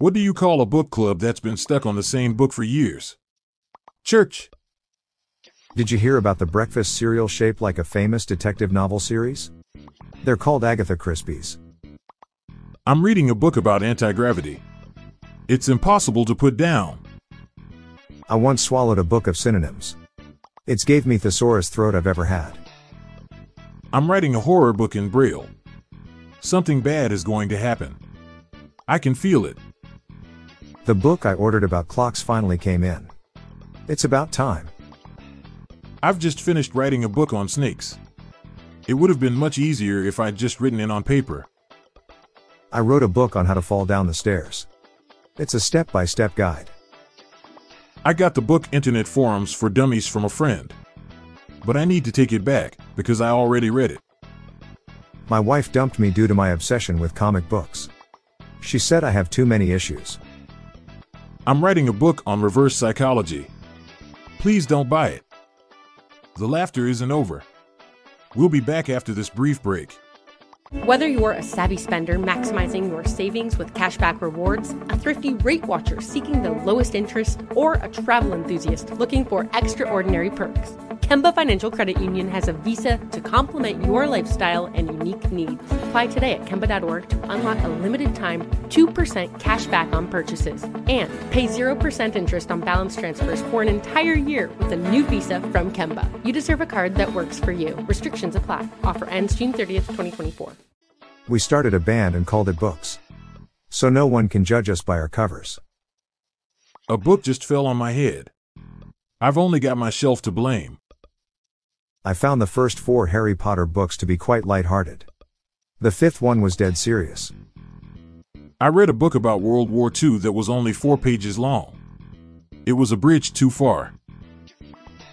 What do you call a book club that's been stuck on the same book for years? Church. Did you hear about the breakfast cereal shaped like a famous detective novel series? They're called Agatha Crispies. I'm reading a book about anti gravity. It's impossible to put down. I once swallowed a book of synonyms. It's gave me thesaurus throat I've ever had. I'm writing a horror book in Braille. Something bad is going to happen. I can feel it. The book I ordered about clocks finally came in. It's about time. I've just finished writing a book on snakes. It would have been much easier if I'd just written it on paper. I wrote a book on how to fall down the stairs. It's a step by step guide. I got the book Internet Forums for Dummies from a friend. But I need to take it back because I already read it. My wife dumped me due to my obsession with comic books. She said I have too many issues. I'm writing a book on reverse psychology. Please don't buy it. The laughter isn't over. We'll be back after this brief break. Whether you're a savvy spender maximizing your savings with cashback rewards, a thrifty rate watcher seeking the lowest interest, or a travel enthusiast looking for extraordinary perks, Kemba Financial Credit Union has a visa to complement your lifestyle and unique needs. Apply today at Kemba.org to unlock a limited time 2% cash back on purchases and pay 0% interest on balance transfers for an entire year with a new visa from Kemba. You deserve a card that works for you. Restrictions apply. Offer ends June 30th, 2024. We started a band and called it Books. So no one can judge us by our covers. A book just fell on my head. I've only got myself to blame. I found the first four Harry Potter books to be quite light-hearted. The fifth one was dead serious. I read a book about World War II that was only four pages long. It was a bridge too far.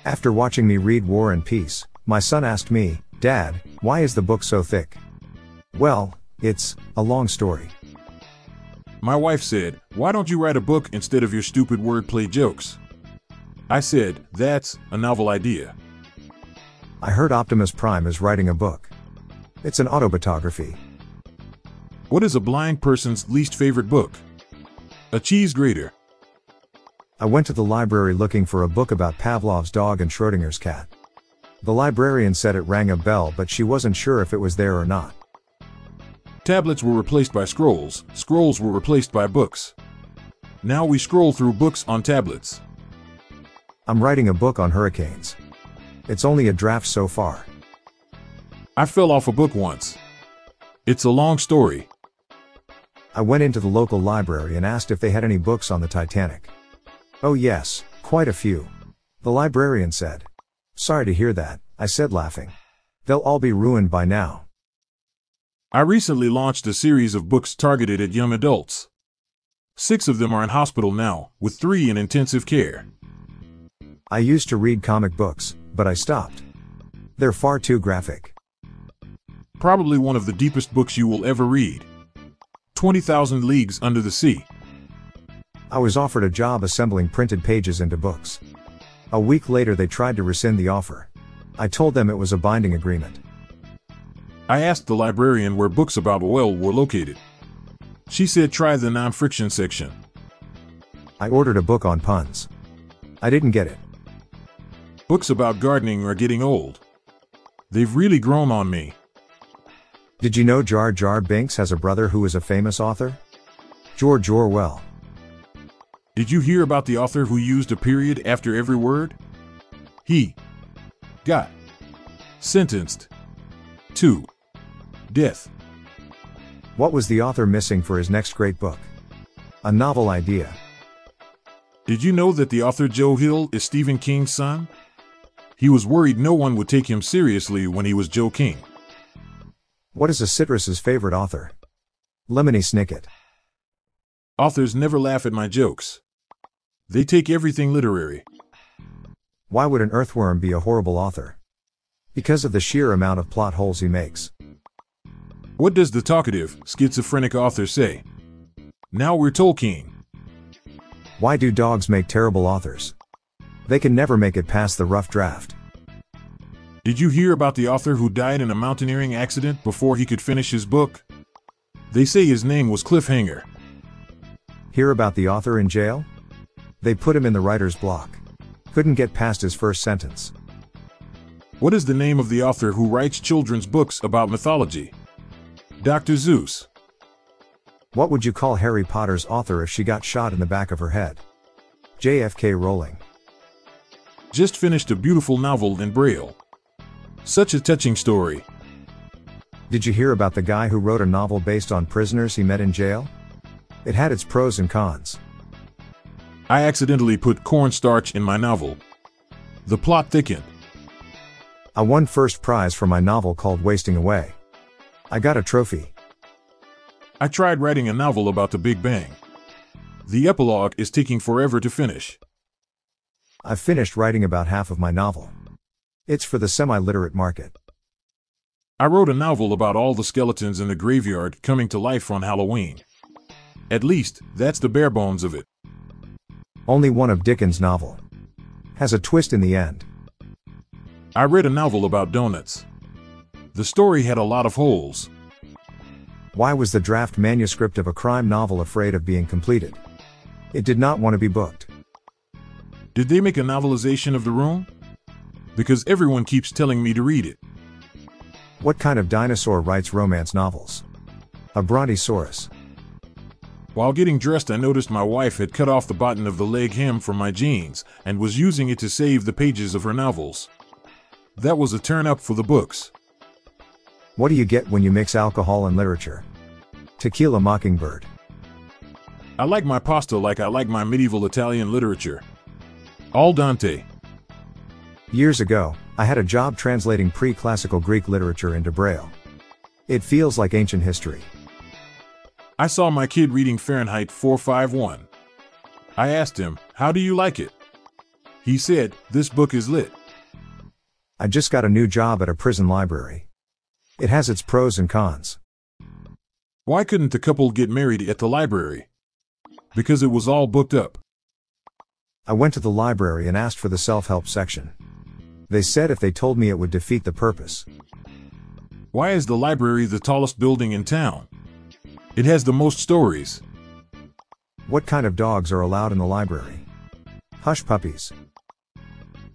After watching me read War and Peace, my son asked me, Dad, why is the book so thick? Well, it's a long story. My wife said, Why don't you write a book instead of your stupid wordplay jokes? I said, That's a novel idea. I heard Optimus Prime is writing a book. It's an autobiography. What is a blind person's least favorite book? A cheese grater. I went to the library looking for a book about Pavlov's dog and Schrodinger's cat. The librarian said it rang a bell, but she wasn't sure if it was there or not. Tablets were replaced by scrolls, scrolls were replaced by books. Now we scroll through books on tablets. I'm writing a book on hurricanes. It's only a draft so far. I fell off a book once. It's a long story. I went into the local library and asked if they had any books on the Titanic. Oh, yes, quite a few. The librarian said. Sorry to hear that, I said laughing. They'll all be ruined by now. I recently launched a series of books targeted at young adults. Six of them are in hospital now, with three in intensive care. I used to read comic books, but I stopped. They're far too graphic. Probably one of the deepest books you will ever read 20,000 Leagues Under the Sea. I was offered a job assembling printed pages into books. A week later, they tried to rescind the offer. I told them it was a binding agreement. I asked the librarian where books about oil were located. She said try the non friction section. I ordered a book on puns. I didn't get it. Books about gardening are getting old. They've really grown on me. Did you know Jar Jar Binks has a brother who is a famous author? George Orwell. Did you hear about the author who used a period after every word? He got sentenced to death. What was the author missing for his next great book? A novel idea. Did you know that the author Joe Hill is Stephen King's son? He was worried no one would take him seriously when he was Joe King. What is a citrus's favorite author? Lemony Snicket. Authors never laugh at my jokes. They take everything literary. Why would an earthworm be a horrible author? Because of the sheer amount of plot holes he makes. What does the talkative, schizophrenic author say? Now we're Tolkien. Why do dogs make terrible authors? They can never make it past the rough draft. Did you hear about the author who died in a mountaineering accident before he could finish his book? They say his name was Cliffhanger. Hear about the author in jail? They put him in the writer's block. Couldn't get past his first sentence. What is the name of the author who writes children's books about mythology? Dr. Zeus. What would you call Harry Potter's author if she got shot in the back of her head? JFK Rowling. Just finished a beautiful novel in Braille. Such a touching story. Did you hear about the guy who wrote a novel based on prisoners he met in jail? It had its pros and cons. I accidentally put cornstarch in my novel. The plot thickened. I won first prize for my novel called Wasting Away. I got a trophy. I tried writing a novel about the Big Bang. The epilogue is taking forever to finish. I've finished writing about half of my novel. It's for the semi literate market. I wrote a novel about all the skeletons in the graveyard coming to life on Halloween. At least, that's the bare bones of it. Only one of Dickens' novel. Has a twist in the end. I read a novel about donuts. The story had a lot of holes. Why was the draft manuscript of a crime novel afraid of being completed? It did not want to be booked. Did they make a novelization of The Room? Because everyone keeps telling me to read it. What kind of dinosaur writes romance novels? A brontosaurus. While getting dressed, I noticed my wife had cut off the button of the leg hem from my jeans and was using it to save the pages of her novels. That was a turn up for the books. What do you get when you mix alcohol and literature? Tequila Mockingbird. I like my pasta like I like my medieval Italian literature. Al dente. Years ago, I had a job translating pre classical Greek literature into Braille. It feels like ancient history. I saw my kid reading Fahrenheit 451. I asked him, How do you like it? He said, This book is lit. I just got a new job at a prison library. It has its pros and cons. Why couldn't the couple get married at the library? Because it was all booked up. I went to the library and asked for the self help section. They said if they told me it would defeat the purpose. Why is the library the tallest building in town? It has the most stories. What kind of dogs are allowed in the library? Hush puppies.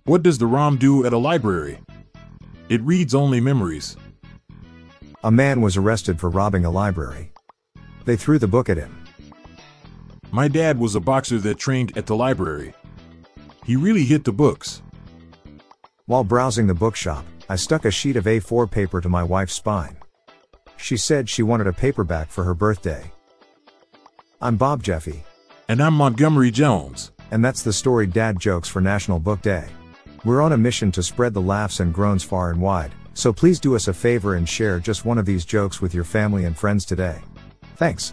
What does the ROM do at a library? It reads only memories. A man was arrested for robbing a library. They threw the book at him. My dad was a boxer that trained at the library. He really hit the books. While browsing the bookshop, I stuck a sheet of A4 paper to my wife's spine. She said she wanted a paperback for her birthday. I'm Bob Jeffy. And I'm Montgomery Jones. And that's the story Dad Jokes for National Book Day. We're on a mission to spread the laughs and groans far and wide, so please do us a favor and share just one of these jokes with your family and friends today. Thanks.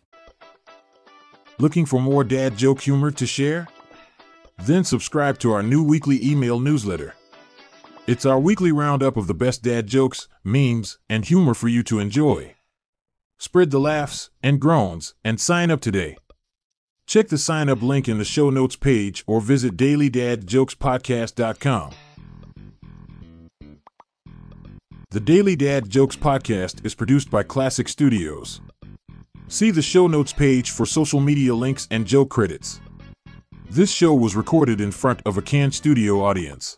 Looking for more dad joke humor to share? Then subscribe to our new weekly email newsletter. It's our weekly roundup of the best dad jokes, memes, and humor for you to enjoy. Spread the laughs and groans and sign up today. Check the sign up link in the show notes page or visit dailydadjokespodcast.com. The Daily Dad Jokes Podcast is produced by Classic Studios. See the show notes page for social media links and joke credits. This show was recorded in front of a canned studio audience.